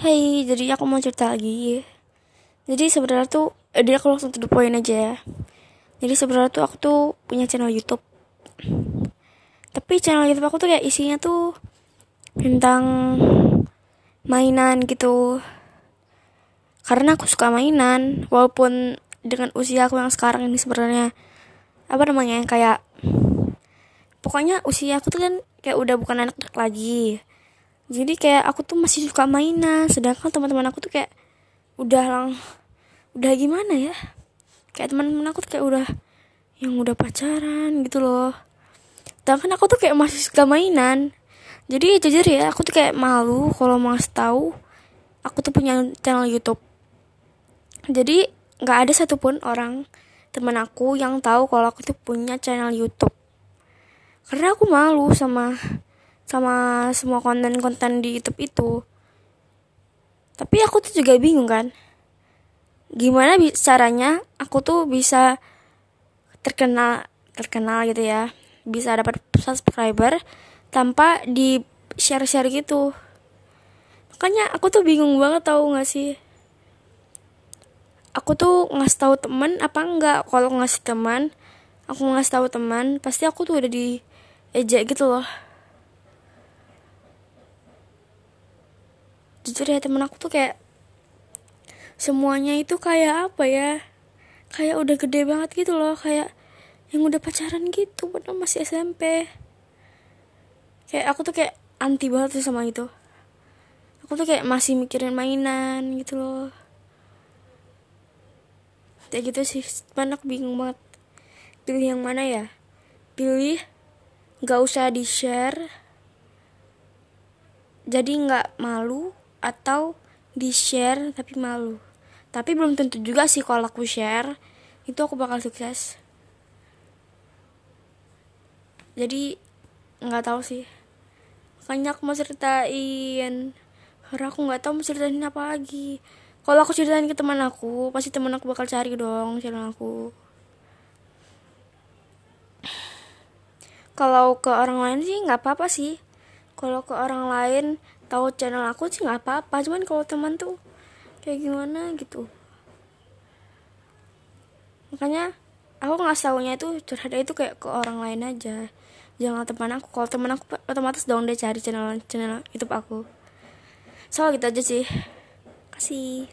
Hai, jadi aku mau cerita lagi. Jadi sebenarnya tuh, eh, dia aku langsung to the point aja ya. Jadi sebenarnya tuh aku tuh punya channel YouTube. Tapi channel YouTube aku tuh kayak isinya tuh tentang mainan gitu. Karena aku suka mainan, walaupun dengan usia aku yang sekarang ini sebenarnya apa namanya kayak pokoknya usia aku tuh kan kayak udah bukan anak-anak lagi jadi kayak aku tuh masih suka mainan sedangkan teman-teman aku tuh kayak udah lang udah gimana ya? Kayak teman-teman aku tuh kayak udah yang udah pacaran gitu loh. Sedangkan aku tuh kayak masih suka mainan. Jadi jujur ya aku tuh kayak malu kalau mau tahu aku tuh punya channel YouTube. Jadi nggak ada satupun orang teman aku yang tahu kalau aku tuh punya channel YouTube. Karena aku malu sama sama semua konten-konten di YouTube itu. Tapi aku tuh juga bingung kan gimana caranya aku tuh bisa terkenal terkenal gitu ya bisa dapat subscriber tanpa di share-share gitu. Makanya aku tuh bingung banget tau gak sih? Aku tuh ngasih tahu teman apa enggak kalau ngasih teman aku ngasih tahu teman pasti aku tuh udah di ejek gitu loh jujur ya temen aku tuh kayak semuanya itu kayak apa ya kayak udah gede banget gitu loh kayak yang udah pacaran gitu padahal masih SMP kayak aku tuh kayak anti banget tuh sama itu. Aku tuh kayak masih mikirin mainan gitu loh. Kayak gitu sih mana aku bingung banget pilih yang mana ya. Pilih nggak usah di share jadi nggak malu atau di share tapi malu. Tapi belum tentu juga sih kalau aku share itu aku bakal sukses. Jadi nggak tahu sih. Makanya aku mau ceritain. Karena aku nggak tahu mau ceritain apa lagi. Kalau aku ceritain ke teman aku pasti teman aku bakal cari dong channel aku. Kalau ke orang lain sih nggak apa-apa sih kalau ke orang lain tahu channel aku sih nggak apa-apa. Cuman kalau teman tuh kayak gimana gitu. Makanya aku nggak tahunya itu curhat itu kayak ke orang lain aja. Jangan teman aku. Kalau teman aku otomatis dong dia cari channel channel YouTube aku. So gitu aja sih. Kasih